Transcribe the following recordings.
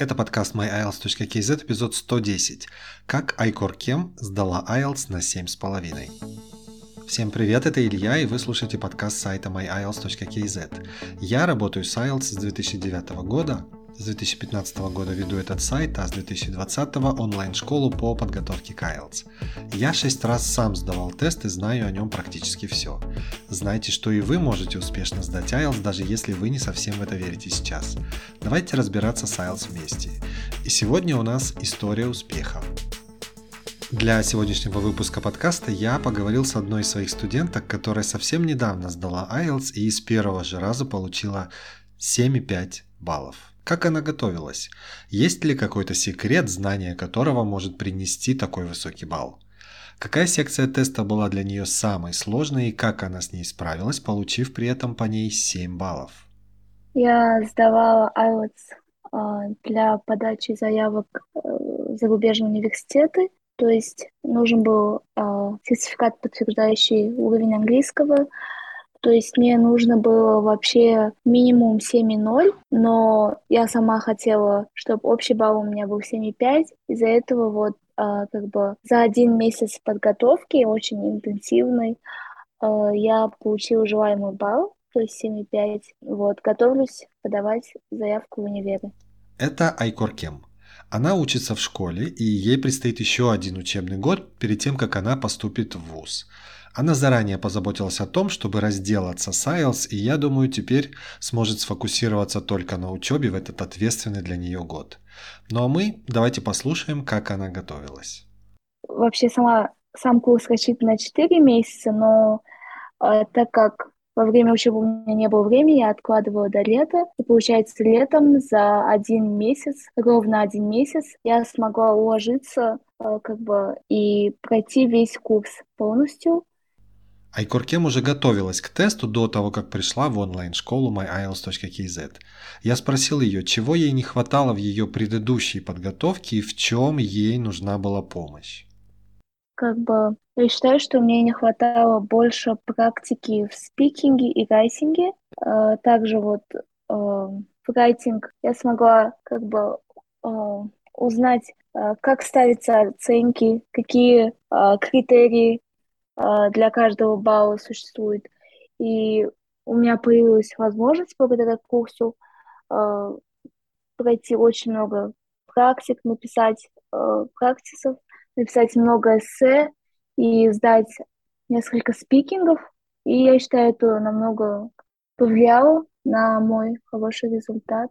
Это подкаст myielts.kz, эпизод 110. Как Айкор Кем сдала IELTS на 7,5. Всем привет, это Илья, и вы слушаете подкаст сайта myielts.kz. Я работаю с IELTS с 2009 года, с 2015 года веду этот сайт, а с 2020 онлайн-школу по подготовке к IELTS. Я шесть раз сам сдавал тест и знаю о нем практически все. Знайте, что и вы можете успешно сдать IELTS, даже если вы не совсем в это верите сейчас. Давайте разбираться с IELTS вместе. И сегодня у нас история успеха. Для сегодняшнего выпуска подкаста я поговорил с одной из своих студенток, которая совсем недавно сдала IELTS и с первого же раза получила 7,5 баллов. Как она готовилась? Есть ли какой-то секрет, знание которого может принести такой высокий балл? Какая секция теста была для нее самой сложной и как она с ней справилась, получив при этом по ней 7 баллов? Я сдавала IELTS а, для подачи заявок э, в зарубежные университеты, то есть нужен был а, сертификат, подтверждающий уровень английского, то есть мне нужно было вообще минимум 7,0, но я сама хотела, чтобы общий балл у меня был 7,5. Из-за этого вот а, как бы за один месяц подготовки, очень интенсивной, а, я получила желаемый балл, то есть 7,5. Вот, готовлюсь подавать заявку в универе. Это Айкор Кем. Она учится в школе, и ей предстоит еще один учебный год перед тем, как она поступит в ВУЗ. Она заранее позаботилась о том, чтобы разделаться с IELTS, и я думаю, теперь сможет сфокусироваться только на учебе в этот ответственный для нее год. Ну а мы давайте послушаем, как она готовилась. Вообще сама, сам курс рассчитан на 4 месяца, но э, так как во время учебы у меня не было времени, я откладывала до лета. И получается, летом за один месяц, ровно один месяц, я смогла уложиться э, как бы и пройти весь курс полностью. Айкоркем уже готовилась к тесту до того, как пришла в онлайн-школу myiles.kz. Я спросил ее, чего ей не хватало в ее предыдущей подготовке и в чем ей нужна была помощь. Как бы я считаю, что мне не хватало больше практики в спикинге и райтинге. А, также вот а, в райтинг я смогла как бы а, узнать, как ставятся оценки, какие критерии для каждого балла существует. И у меня появилась возможность благодаря курсу а, пройти очень много практик, написать э, практисов, написать много эссе и сдать несколько спикингов. И я считаю, это намного повлияло на мой хороший результат.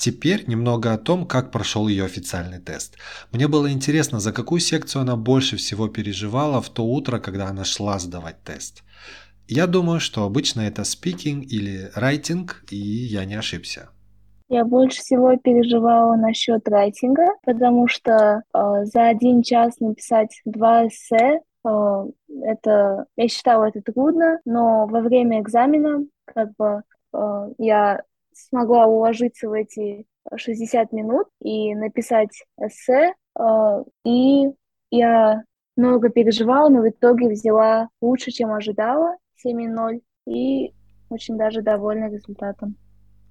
Теперь немного о том, как прошел ее официальный тест. Мне было интересно, за какую секцию она больше всего переживала в то утро, когда она шла сдавать тест. Я думаю, что обычно это speaking или writing, и я не ошибся. Я больше всего переживала насчет райтинга, потому что э, за один час написать два эссе, э, это, я считала это трудно, но во время экзамена как бы э, я смогла уложиться в эти 60 минут и написать эссе. Э, и я много переживала, но в итоге взяла лучше, чем ожидала, 7,0, и очень даже довольна результатом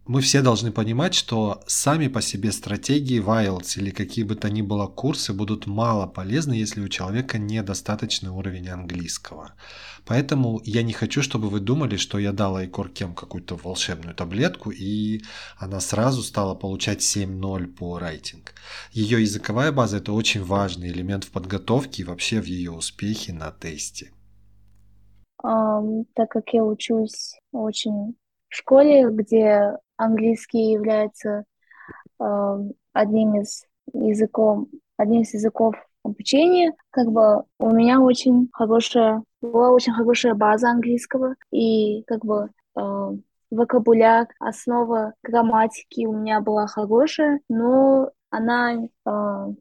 мы все должны понимать, что сами по себе стратегии в IELTS или какие бы то ни было курсы будут мало полезны, если у человека недостаточный уровень английского. Поэтому я не хочу, чтобы вы думали, что я дала Икоркем какую-то волшебную таблетку, и она сразу стала получать 7.0 по рейтинг. Ее языковая база – это очень важный элемент в подготовке и вообще в ее успехе на тесте. Um, так как я учусь очень в школе, где английский является э, одним из языков, одним из языков обучения, как бы у меня очень хорошая, была очень хорошая база английского, и как бы э, вокабуляр, основа грамматики у меня была хорошая, но она э,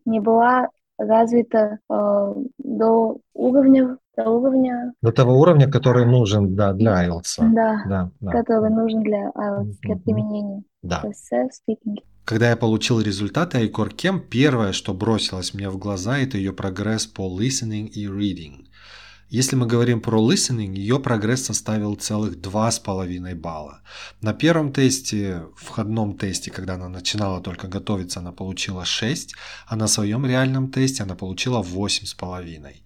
не была развита э, до уровня до уровня... До того уровня, который нужен да, для IELTS. Да, да, да. который нужен для IELTS, для применения. Да. Когда я получил результаты Айкор Кем, первое, что бросилось мне в глаза, это ее прогресс по listening и reading. Если мы говорим про listening, ее прогресс составил целых 2,5 балла. На первом тесте, входном тесте, когда она начинала только готовиться, она получила 6, а на своем реальном тесте она получила 8,5.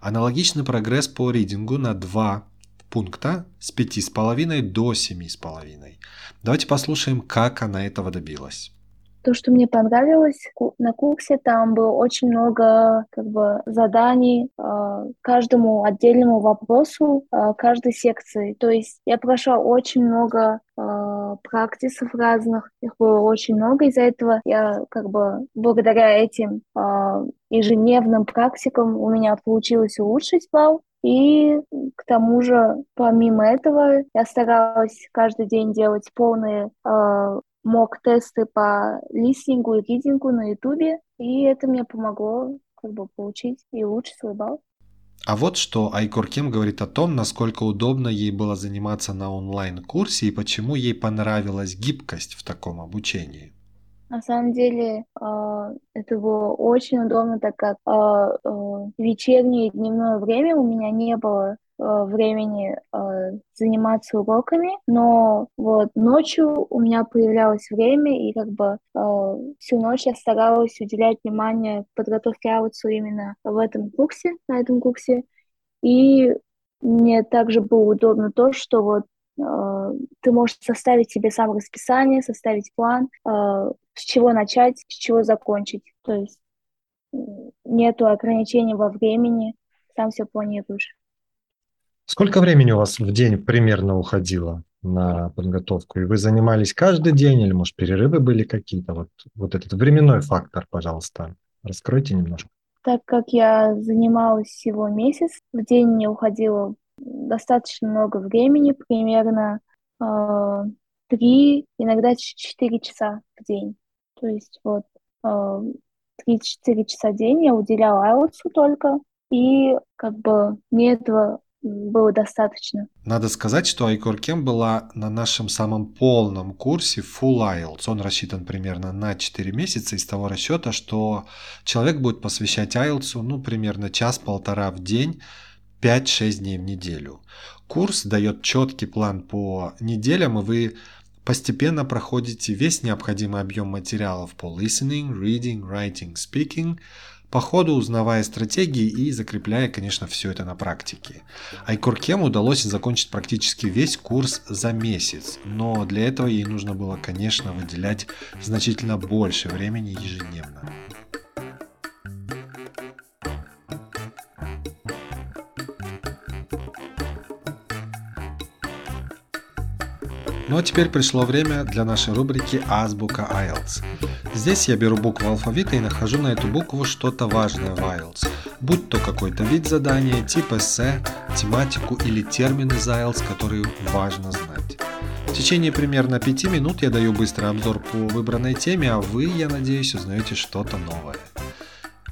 Аналогичный прогресс по ридингу на 2 пункта с 5,5 до 7,5. Давайте послушаем, как она этого добилась. То, что мне понравилось на курсе, там было очень много как бы заданий э, каждому отдельному вопросу э, каждой секции. То есть я прошла очень много э, практисов разных, их было очень много, из-за этого я как бы благодаря этим э, ежедневным практикам у меня получилось улучшить балл. И к тому же, помимо этого, я старалась каждый день делать полные э, мок-тесты по листингу и ридингу на ютубе, и это мне помогло как бы получить и улучшить свой балл. А вот что Айкор Ким говорит о том, насколько удобно ей было заниматься на онлайн-курсе и почему ей понравилась гибкость в таком обучении. На самом деле э, это было очень удобно, так как э, э, вечернее и дневное время у меня не было времени э, заниматься уроками, но вот ночью у меня появлялось время, и как бы э, всю ночь я старалась уделять внимание подготовке аутсу именно в этом курсе, на этом курсе. И мне также было удобно то, что вот э, ты можешь составить себе сам расписание, составить план, э, с чего начать, с чего закончить. То есть нету ограничений во времени, сам все планируешь. Сколько времени у вас в день примерно уходило на подготовку? И вы занимались каждый день или, может, перерывы были какие-то? Вот, вот этот временной фактор, пожалуйста, раскройте немножко. Так как я занималась всего месяц, в день мне уходило достаточно много времени, примерно э, 3, иногда 4 часа в день. То есть вот э, 3-4 часа в день я уделяла IELTS только, и как бы мне этого было достаточно. Надо сказать, что Айкор Кем была на нашем самом полном курсе Full IELTS. Он рассчитан примерно на 4 месяца из того расчета, что человек будет посвящать IELTS ну, примерно час-полтора в день, 5-6 дней в неделю. Курс дает четкий план по неделям, и вы постепенно проходите весь необходимый объем материалов по listening, reading, writing, speaking – по ходу узнавая стратегии и закрепляя, конечно, все это на практике. Айкоркем удалось закончить практически весь курс за месяц, но для этого ей нужно было, конечно, выделять значительно больше времени ежедневно. Ну а теперь пришло время для нашей рубрики «Азбука IELTS». Здесь я беру букву алфавита и нахожу на эту букву что-то важное в IELTS, будь то какой-то вид задания, тип эссе, тематику или термин из IELTS, которые важно знать. В течение примерно 5 минут я даю быстрый обзор по выбранной теме, а вы, я надеюсь, узнаете что-то новое.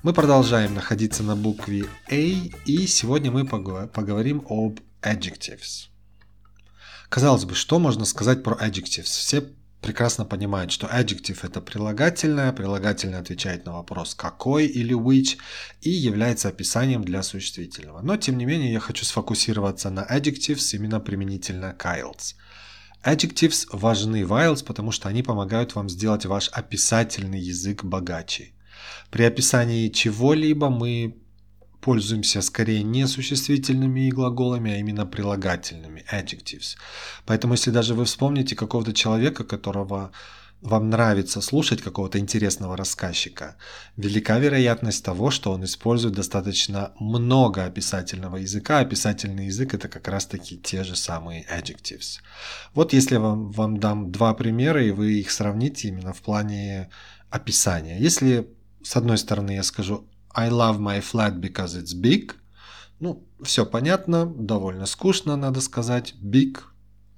Мы продолжаем находиться на букве A, и сегодня мы поговорим об adjectives. Казалось бы, что можно сказать про adjectives? Все прекрасно понимают, что adjective это прилагательное, прилагательное отвечает на вопрос какой или which и является описанием для существительного. Но тем не менее я хочу сфокусироваться на adjectives именно применительно к IELTS. Adjectives важны в IELTS, потому что они помогают вам сделать ваш описательный язык богаче. При описании чего-либо мы пользуемся скорее не существительными и глаголами, а именно прилагательными, adjectives. Поэтому если даже вы вспомните какого-то человека, которого вам нравится слушать какого-то интересного рассказчика, велика вероятность того, что он использует достаточно много описательного языка. Описательный язык это как раз таки те же самые adjectives. Вот если вам, вам дам два примера, и вы их сравните именно в плане описания. Если с одной стороны я скажу I love my flat because it's big. Ну, все понятно, довольно скучно, надо сказать. Big,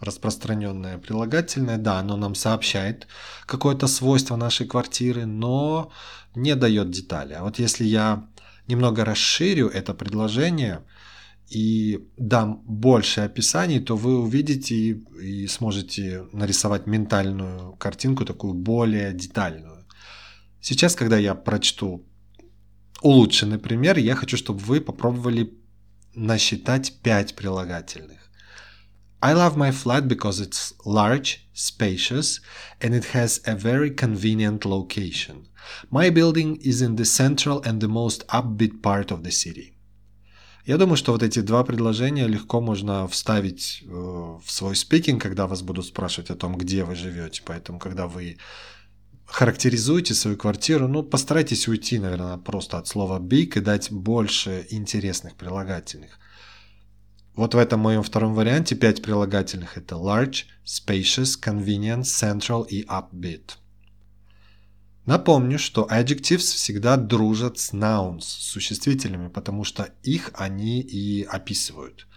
распространенное прилагательное, да, оно нам сообщает какое-то свойство нашей квартиры, но не дает детали. А вот если я немного расширю это предложение и дам больше описаний, то вы увидите и, и сможете нарисовать ментальную картинку, такую более детальную. Сейчас, когда я прочту улучшенный пример. Я хочу, чтобы вы попробовали насчитать 5 прилагательных. I love my flat because it's large, spacious, and it has a very convenient location. My building is in the central and the most upbeat part of the city. Я думаю, что вот эти два предложения легко можно вставить э, в свой спикинг, когда вас будут спрашивать о том, где вы живете. Поэтому, когда вы характеризуете свою квартиру, ну, постарайтесь уйти, наверное, просто от слова big и дать больше интересных прилагательных. Вот в этом моем втором варианте пять прилагательных это large, spacious, convenient, central и upbeat. Напомню, что adjectives всегда дружат с nouns, с существительными, потому что их они и описывают.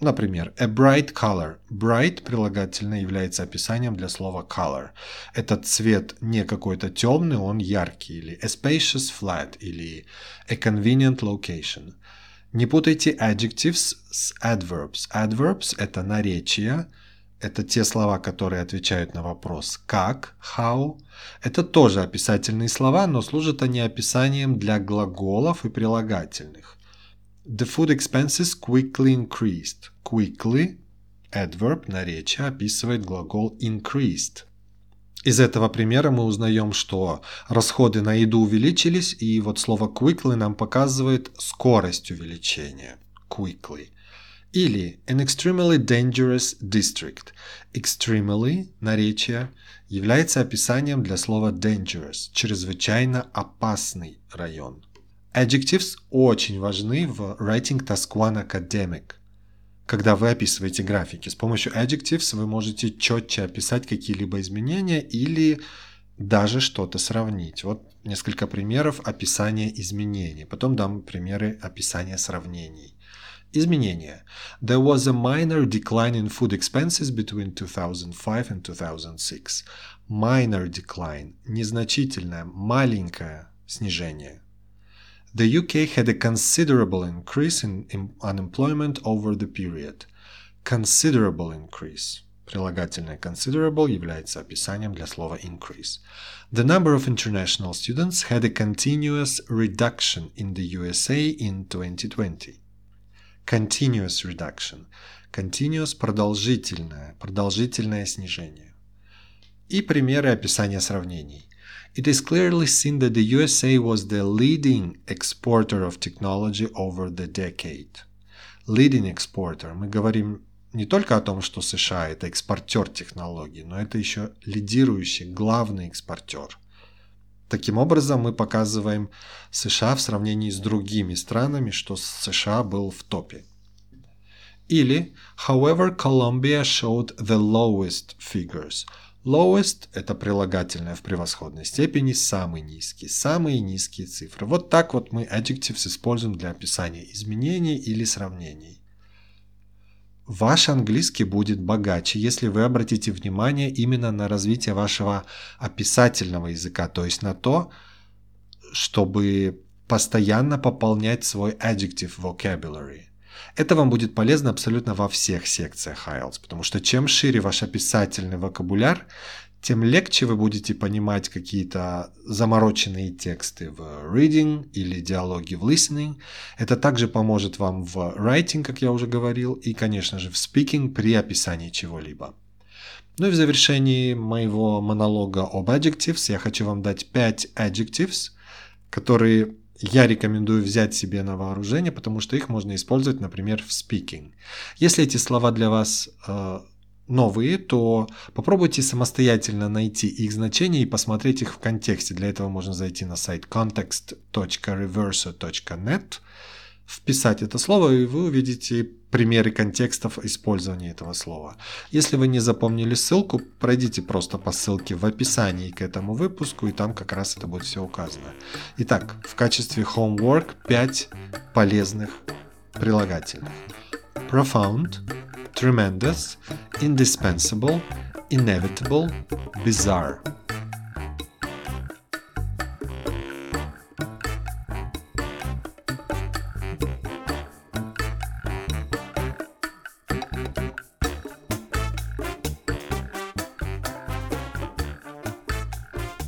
Например, a bright color. Bright прилагательное является описанием для слова color. Этот цвет не какой-то темный, он яркий. Или a spacious flat. Или a convenient location. Не путайте adjectives с adverbs. Adverbs – это наречия, это те слова, которые отвечают на вопрос «как», «how». Это тоже описательные слова, но служат они описанием для глаголов и прилагательных. The food expenses quickly increased. Quickly – adverb, наречие, описывает глагол increased. Из этого примера мы узнаем, что расходы на еду увеличились, и вот слово quickly нам показывает скорость увеличения. Quickly. Или an extremely dangerous district. Extremely, наречие, является описанием для слова dangerous, чрезвычайно опасный район. Adjectives очень важны в Writing Task One Academic – когда вы описываете графики. С помощью adjectives вы можете четче описать какие-либо изменения или даже что-то сравнить. Вот несколько примеров описания изменений. Потом дам примеры описания сравнений. Изменения. There was a minor decline in food expenses between 2005 and 2006. Minor decline. Незначительное, маленькое снижение. The UK had a considerable increase in unemployment over the period. Considerable increase. Прилагательное considerable является описанием для слова increase. The number of international students had a continuous reduction in the USA in 2020. Continuous reduction. Continuous – продолжительное, продолжительное снижение. И примеры описания сравнений. It is clearly seen that the USA was the leading exporter of technology over the decade. Leading exporter. Мы говорим не только о том, что США это экспортер технологий, но это еще лидирующий, главный экспортер. Таким образом, мы показываем США в сравнении с другими странами, что США был в топе. Или, however, Colombia showed the lowest figures – Lowest – это прилагательное в превосходной степени, самый низкий, самые низкие цифры. Вот так вот мы adjectives используем для описания изменений или сравнений. Ваш английский будет богаче, если вы обратите внимание именно на развитие вашего описательного языка, то есть на то, чтобы постоянно пополнять свой adjective vocabulary. Это вам будет полезно абсолютно во всех секциях IELTS, потому что чем шире ваш описательный вокабуляр, тем легче вы будете понимать какие-то замороченные тексты в reading или диалоги в listening. Это также поможет вам в writing, как я уже говорил, и, конечно же, в speaking при описании чего-либо. Ну и в завершении моего монолога об adjectives я хочу вам дать 5 adjectives, которые я рекомендую взять себе на вооружение, потому что их можно использовать, например, в speaking. Если эти слова для вас э, новые, то попробуйте самостоятельно найти их значение и посмотреть их в контексте. Для этого можно зайти на сайт context.reverso.net вписать это слово, и вы увидите примеры контекстов использования этого слова. Если вы не запомнили ссылку, пройдите просто по ссылке в описании к этому выпуску, и там как раз это будет все указано. Итак, в качестве homework 5 полезных прилагательных. Profound, tremendous, indispensable, inevitable, bizarre –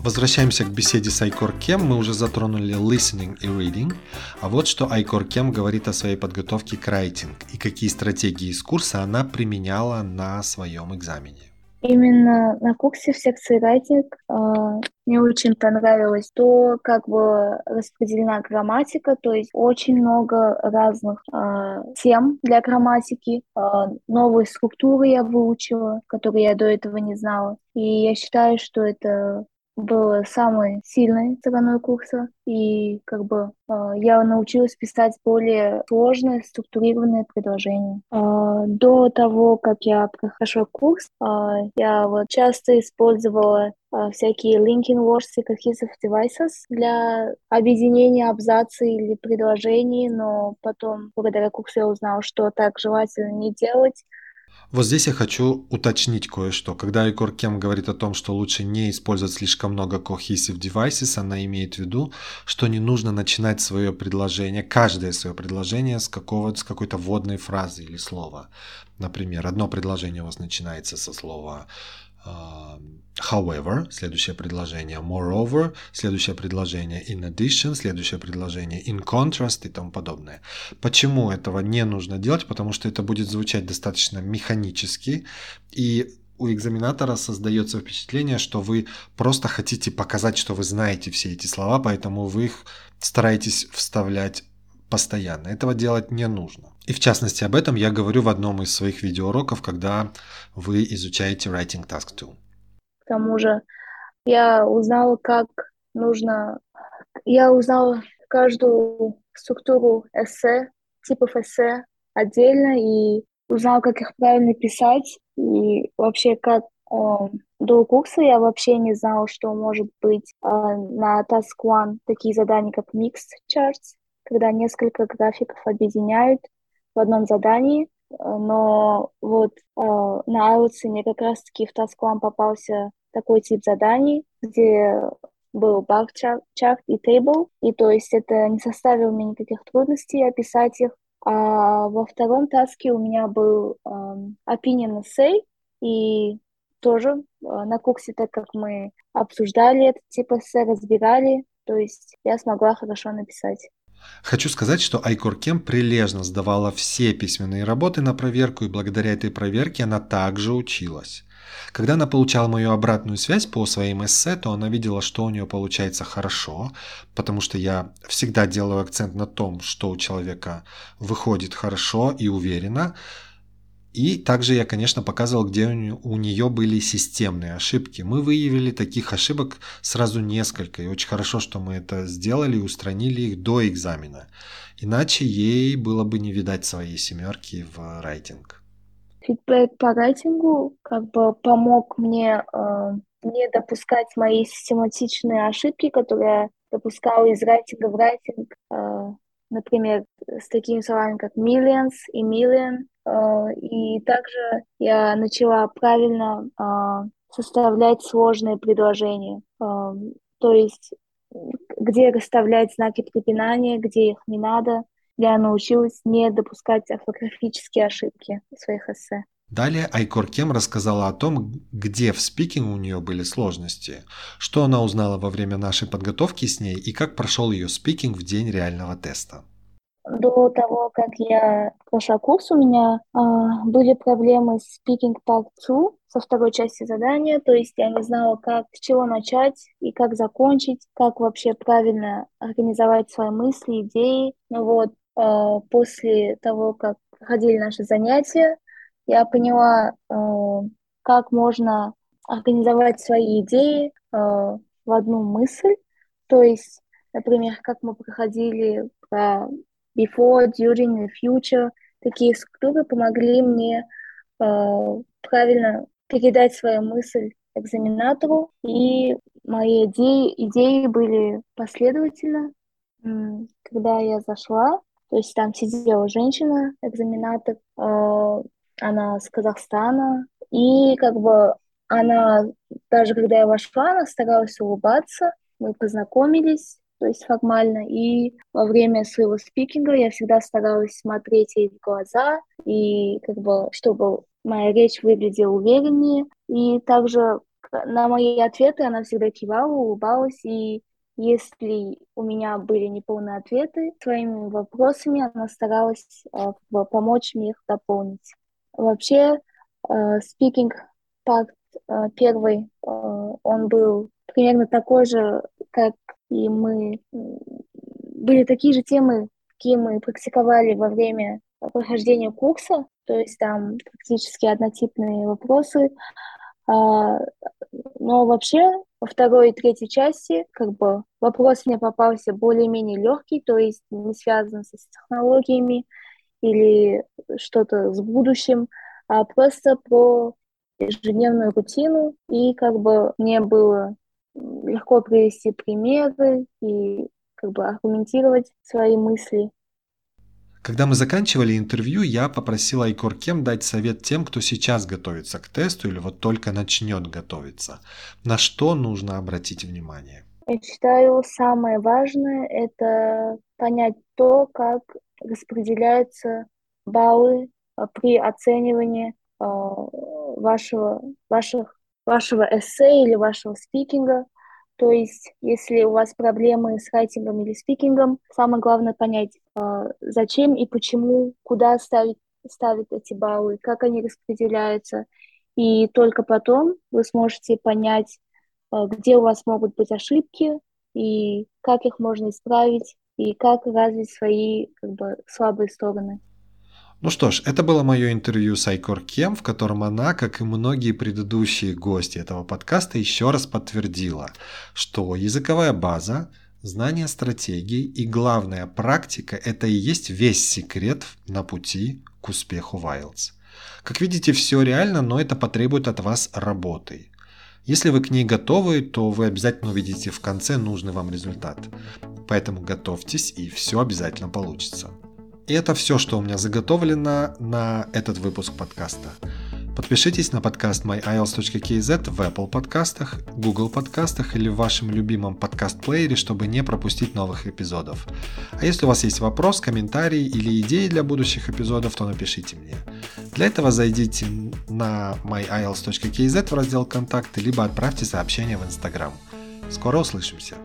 Возвращаемся к беседе с Айкор Кем. Мы уже затронули listening и reading. А вот что Айкор Кем говорит о своей подготовке к writing и какие стратегии из курса она применяла на своем экзамене. Именно на курсе в секции writing э, мне очень понравилось то, как бы распределена грамматика, то есть очень много разных э, тем для грамматики, э, новые структуры я выучила, которые я до этого не знала. И я считаю, что это было самой сильной стороной курса, и как бы э, я научилась писать более сложные, структурированные предложения. Э, до того, как я прошла курс, э, я вот часто использовала всякие linking words и cohesive devices для объединения абзаца или предложений, но потом, благодаря курсу, я узнала, что так желательно не делать, вот здесь я хочу уточнить кое-что. Когда Егор Кем говорит о том, что лучше не использовать слишком много cohesive devices, она имеет в виду, что не нужно начинать свое предложение, каждое свое предложение с, какого, с какой-то вводной фразы или слова. Например, одно предложение у вас начинается со слова however, следующее предложение, moreover, следующее предложение, in addition, следующее предложение, in contrast и тому подобное. Почему этого не нужно делать? Потому что это будет звучать достаточно механически, и у экзаменатора создается впечатление, что вы просто хотите показать, что вы знаете все эти слова, поэтому вы их стараетесь вставлять постоянно. Этого делать не нужно. И в частности об этом я говорю в одном из своих видеоуроков, когда вы изучаете Writing Task 2. К тому же я узнала, как нужно... Я узнала каждую структуру эссе, типов эссе отдельно и узнала, как их правильно писать и вообще как э, до курса я вообще не знала, что может быть э, на Task One такие задания, как Mixed Charts, когда несколько графиков объединяют в одном задании, но вот э, на IELTS мне как раз-таки в Task попался такой тип заданий, где был bar chart и table, и то есть это не составило мне никаких трудностей описать их. А во втором таске у меня был э, opinion essay, и тоже э, на курсе, так как мы обсуждали этот тип эссе, разбирали, то есть я смогла хорошо написать. Хочу сказать, что Айкор Кем прилежно сдавала все письменные работы на проверку, и благодаря этой проверке она также училась. Когда она получала мою обратную связь по своим эссе, то она видела, что у нее получается хорошо, потому что я всегда делаю акцент на том, что у человека выходит хорошо и уверенно, и также я, конечно, показывал, где у нее были системные ошибки. Мы выявили таких ошибок сразу несколько, и очень хорошо, что мы это сделали и устранили их до экзамена. Иначе ей было бы не видать своей семерки в райтинг. Фидбэк по райтингу как бы помог мне э, не допускать мои систематичные ошибки, которые я допускала из райтинга в райтинг. Э, например, с такими словами, как millions и million. Э, и также я начала правильно э, составлять сложные предложения. Э, то есть, где расставлять знаки препинания, где их не надо. Я научилась не допускать орфографические ошибки в своих эссе. Далее Айкор Кем рассказала о том, где в спикинг у нее были сложности, что она узнала во время нашей подготовки с ней и как прошел ее спикинг в день реального теста. До того, как я прошла курс, у меня а, были проблемы с Speaking Part 2 со второй части задания, то есть я не знала, как, с чего начать и как закончить, как вообще правильно организовать свои мысли, идеи. Но вот а, после того, как проходили наши занятия, я поняла, э, как можно организовать свои идеи э, в одну мысль. То есть, например, как мы проходили про before, during и future, такие структуры помогли мне э, правильно передать свою мысль экзаменатору, и мои идеи, идеи были последовательно. Когда я зашла, то есть там сидела женщина, экзаменатор, она с Казахстана, и как бы она, даже когда я вошла, она старалась улыбаться, мы познакомились, то есть формально, и во время своего спикинга я всегда старалась смотреть ей в глаза, и как бы, чтобы моя речь выглядела увереннее, и также на мои ответы она всегда кивала, улыбалась, и если у меня были неполные ответы своими вопросами, она старалась э, помочь мне их дополнить. Вообще, э, speaking part э, первый, э, он был примерно такой же, как и мы были такие же темы, какие мы практиковали во время прохождения курса, то есть там практически однотипные вопросы. А, но вообще во второй и третьей части как бы вопрос мне попался более-менее легкий, то есть не связан с технологиями или что-то с будущим, а просто про ежедневную рутину. И как бы мне было легко привести примеры и как бы аргументировать свои мысли. Когда мы заканчивали интервью, я попросил Айкор Кем дать совет тем, кто сейчас готовится к тесту или вот только начнет готовиться. На что нужно обратить внимание? Я считаю, самое важное – это понять то, как распределяются баллы при оценивании а, вашего, ваших, вашего эссе или вашего спикинга – то есть, если у вас проблемы с райтингом или спикингом, самое главное понять, а, зачем и почему, куда ставить, ставят эти баллы, как они распределяются. И только потом вы сможете понять, а, где у вас могут быть ошибки и как их можно исправить, и как развить свои как бы, слабые стороны. Ну что ж, это было мое интервью с Айкор Кем, в котором она, как и многие предыдущие гости этого подкаста, еще раз подтвердила, что языковая база, знание стратегии и главная практика – это и есть весь секрет на пути к успеху в IELTS. Как видите, все реально, но это потребует от вас работы. Если вы к ней готовы, то вы обязательно увидите в конце нужный вам результат. Поэтому готовьтесь, и все обязательно получится. И это все, что у меня заготовлено на этот выпуск подкаста. Подпишитесь на подкаст myiles.kz в Apple подкастах, Google подкастах или в вашем любимом подкаст-плеере, чтобы не пропустить новых эпизодов. А если у вас есть вопрос, комментарий или идеи для будущих эпизодов, то напишите мне. Для этого зайдите на myiles.kz в раздел «Контакты», либо отправьте сообщение в Instagram. Скоро услышимся!